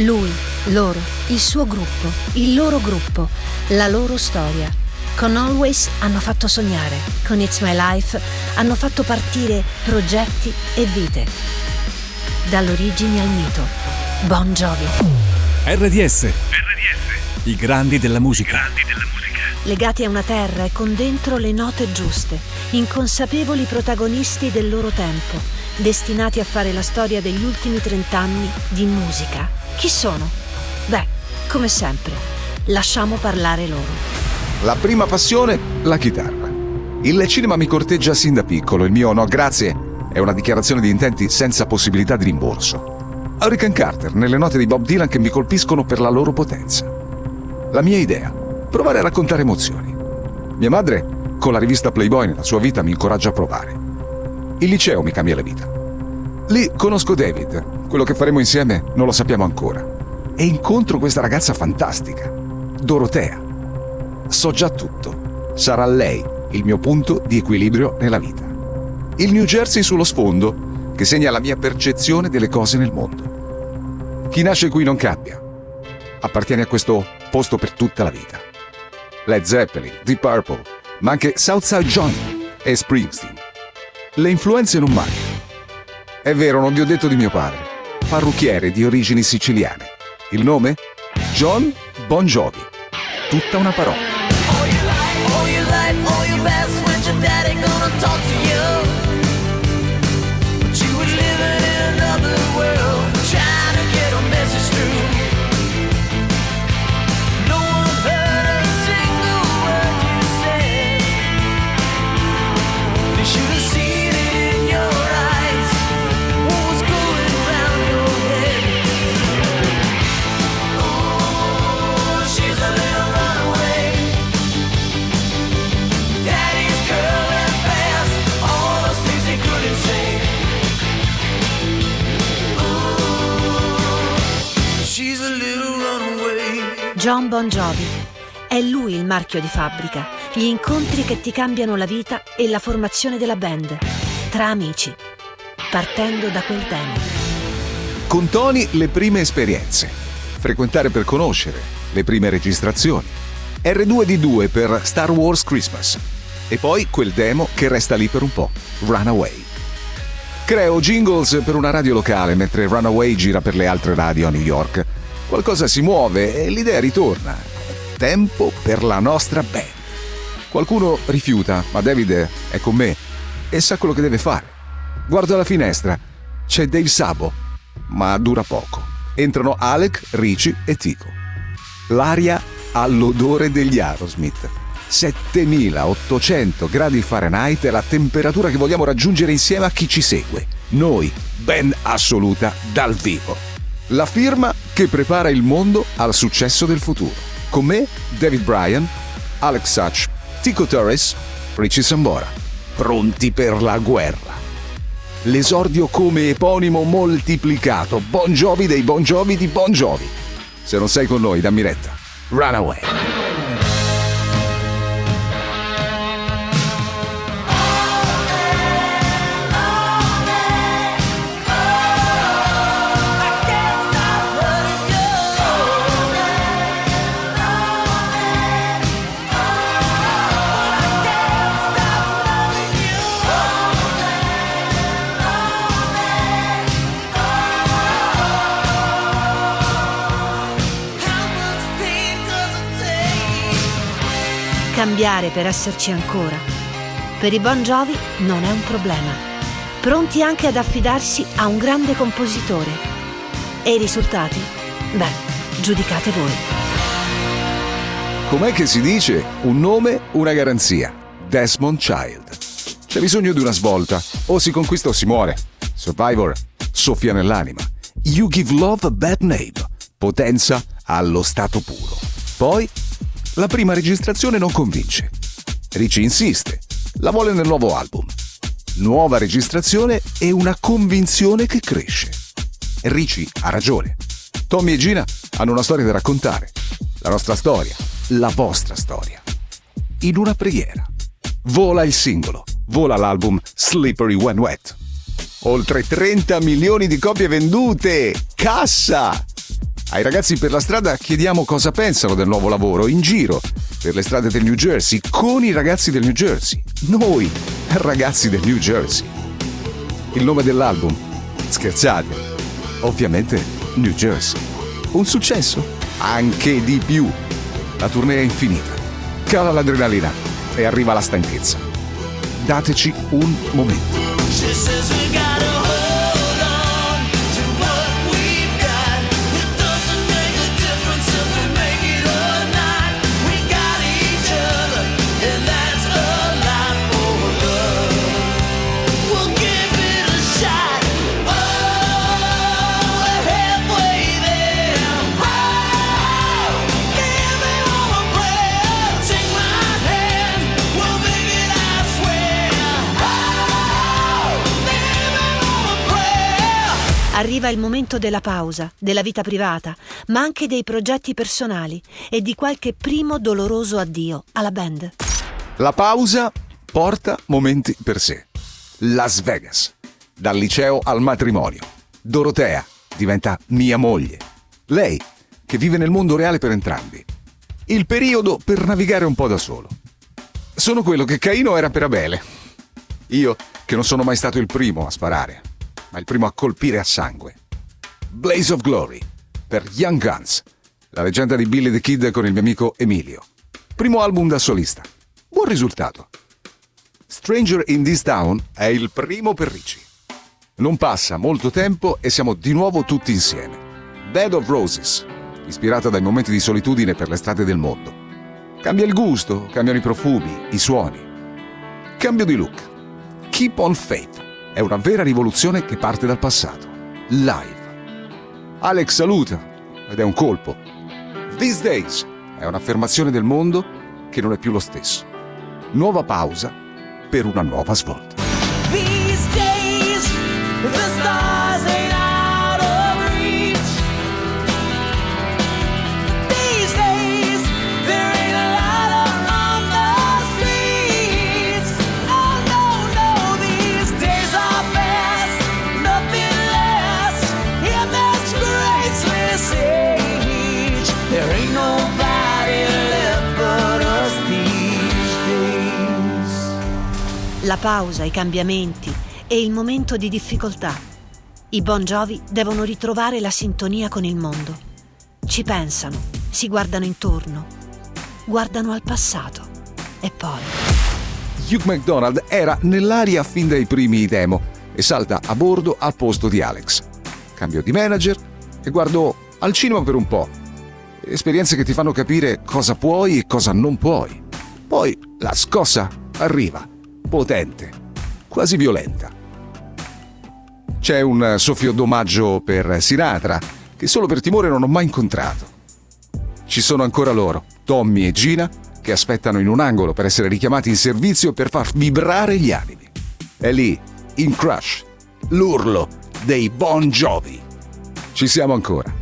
Lui, loro, il suo gruppo, il loro gruppo, la loro storia. Con Always hanno fatto sognare, con It's My Life hanno fatto partire progetti e vite. Dall'origine al mito. Bon Jovi. RDS. RDS. I grandi della musica. Grandi della musica. Legati a una terra e con dentro le note giuste, inconsapevoli protagonisti del loro tempo, destinati a fare la storia degli ultimi trent'anni di musica. Chi sono? Beh, come sempre, lasciamo parlare loro. La prima passione, la chitarra. Il cinema mi corteggia sin da piccolo, il mio no grazie è una dichiarazione di intenti senza possibilità di rimborso. Hurricane Carter, nelle note di Bob Dylan che mi colpiscono per la loro potenza. La mia idea, provare a raccontare emozioni. Mia madre, con la rivista Playboy nella sua vita, mi incoraggia a provare. Il liceo mi cambia la vita. Lì conosco David, quello che faremo insieme non lo sappiamo ancora. E incontro questa ragazza fantastica, Dorotea. So già tutto. Sarà lei il mio punto di equilibrio nella vita. Il New Jersey sullo sfondo, che segna la mia percezione delle cose nel mondo. Chi nasce qui non cambia. Appartiene a questo posto per tutta la vita. Led Zeppelin, Deep Purple, ma anche Southside Johnny e Springsteen. Le influenze non mancano. È vero, non vi ho detto di mio padre. Parrucchiere di origini siciliane. Il nome? John Bon Jovi. Tutta una parola. John Bon Jovi. È lui il marchio di fabbrica, gli incontri che ti cambiano la vita e la formazione della band, tra amici, partendo da quel tema. Con Tony le prime esperienze, frequentare per conoscere, le prime registrazioni, R2D2 per Star Wars Christmas e poi quel demo che resta lì per un po', Runaway. Creo jingles per una radio locale mentre Runaway gira per le altre radio a New York Qualcosa si muove e l'idea ritorna. Tempo per la nostra band. Qualcuno rifiuta, ma David è con me e sa quello che deve fare. Guardo alla finestra, c'è Dave Sabo, ma dura poco. Entrano Alec, Ricci e Tico. L'aria ha l'odore degli Aerosmith. 7800 gradi Fahrenheit è la temperatura che vogliamo raggiungere insieme a chi ci segue. Noi, band assoluta dal vivo. La firma che prepara il mondo al successo del futuro. Con me, David Bryan, Alex Sachs, Tico Torres, Richie Sambora. Pronti per la guerra. L'esordio come eponimo moltiplicato. Bon Jovi dei Bon Jovi di Bon Jovi. Se non sei con noi, dammi retta. Runaway. Cambiare per esserci ancora. Per i Bon Jovi non è un problema. Pronti anche ad affidarsi a un grande compositore. E i risultati? Beh, giudicate voi. Com'è che si dice? Un nome, una garanzia. Desmond Child. C'è bisogno di una svolta. O si conquista o si muore. Survivor soffia nell'anima. You give love a bad name. Potenza allo stato puro. Poi la prima registrazione non convince. Ricci insiste, la vuole nel nuovo album. Nuova registrazione e una convinzione che cresce. Ricci ha ragione. Tommy e Gina hanno una storia da raccontare. La nostra storia, la vostra storia. In una preghiera. Vola il singolo, vola l'album Slippery When Wet. Oltre 30 milioni di copie vendute! Cassa! Ai ragazzi per la strada chiediamo cosa pensano del nuovo lavoro in giro per le strade del New Jersey con i ragazzi del New Jersey. Noi, ragazzi del New Jersey. Il nome dell'album? Scherzate. Ovviamente New Jersey. Un successo? Anche di più. La tournée è infinita. Cala l'adrenalina e arriva la stanchezza. Dateci un momento. Arriva il momento della pausa, della vita privata, ma anche dei progetti personali e di qualche primo doloroso addio alla band. La pausa porta momenti per sé. Las Vegas. Dal liceo al matrimonio. Dorotea diventa mia moglie. Lei, che vive nel mondo reale per entrambi. Il periodo per navigare un po' da solo. Sono quello che Caino era per Abele. Io, che non sono mai stato il primo a sparare ma il primo a colpire a sangue. Blaze of Glory per Young Guns, la leggenda di Billy the Kid con il mio amico Emilio. Primo album da solista. Buon risultato. Stranger in This Town è il primo per Ricci. Non passa molto tempo e siamo di nuovo tutti insieme. Bed of Roses, ispirata dai momenti di solitudine per le strade del mondo. Cambia il gusto, cambiano i profumi, i suoni. Cambio di look. Keep on Faith è una vera rivoluzione che parte dal passato. Live. Alex saluta ed è un colpo. These Days è un'affermazione del mondo che non è più lo stesso. Nuova pausa per una nuova svolta. These days, the la pausa, i cambiamenti e il momento di difficoltà. I Bon Jovi devono ritrovare la sintonia con il mondo. Ci pensano, si guardano intorno, guardano al passato e poi... Hugh McDonald era nell'aria fin dai primi demo e salta a bordo al posto di Alex. Cambio di manager e guardo al cinema per un po'. Esperienze che ti fanno capire cosa puoi e cosa non puoi. Poi la scossa arriva potente, quasi violenta. C'è un soffio d'omaggio per Sinatra, che solo per timore non ho mai incontrato. Ci sono ancora loro, Tommy e Gina, che aspettano in un angolo per essere richiamati in servizio per far vibrare gli animi. È lì, in Crush, l'urlo dei Bon Jovi. Ci siamo ancora.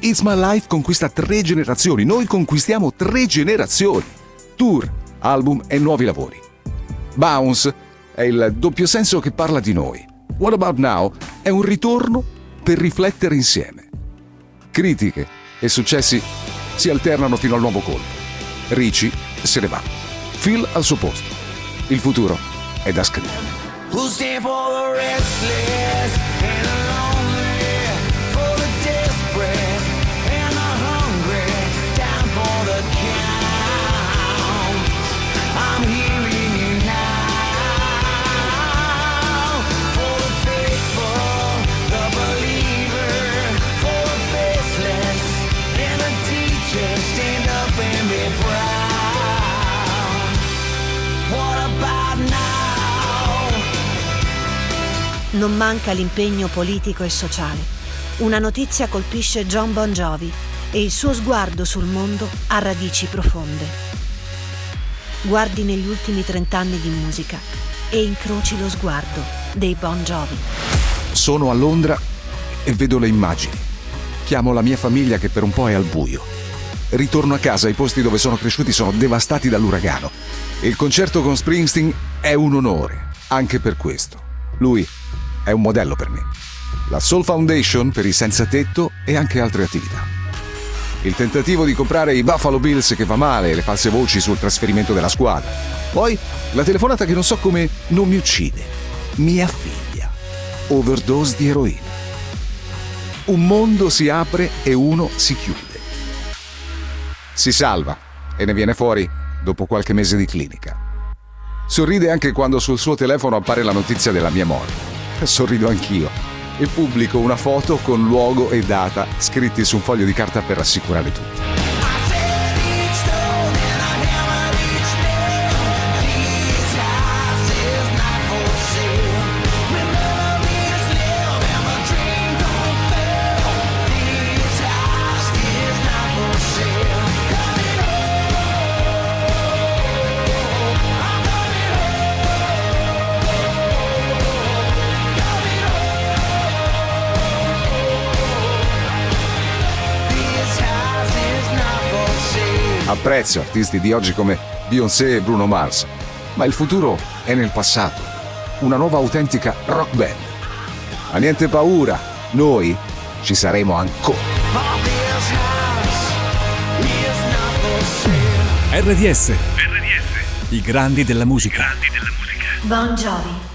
It's My Life conquista tre generazioni, noi conquistiamo tre generazioni. Tour, album e nuovi lavori. Bounce è il doppio senso che parla di noi. What About Now è un ritorno per riflettere insieme. Critiche e successi si alternano fino al nuovo colpo. Ricci se ne va. Phil al suo posto. Il futuro è da scrivere. Non manca l'impegno politico e sociale. Una notizia colpisce John Bon Jovi e il suo sguardo sul mondo ha radici profonde. Guardi negli ultimi trent'anni di musica e incroci lo sguardo dei Bon Jovi. Sono a Londra e vedo le immagini. Chiamo la mia famiglia che per un po' è al buio. Ritorno a casa, i posti dove sono cresciuti sono devastati dall'uragano. Il concerto con Springsteen è un onore, anche per questo. Lui è un modello per me. La Soul Foundation per i senza tetto e anche altre attività. il tentativo di comprare i Buffalo Bills che va male, le false voci sul trasferimento della squadra. Poi la telefonata che non so come non mi uccide. Mia figlia. Overdose di eroina. Un mondo si apre e uno si chiude. Si salva e ne viene fuori dopo qualche mese di clinica. Sorride anche quando sul suo telefono appare la notizia della mia morte. Sorrido anch'io e pubblico una foto con luogo e data scritti su un foglio di carta per rassicurare tutti. Apprezzo artisti di oggi come Beyoncé e Bruno Mars, ma il futuro è nel passato. Una nuova autentica rock band. Ma niente paura, noi ci saremo ancora. RDS. RDS. I grandi della musica. Bon Jovi.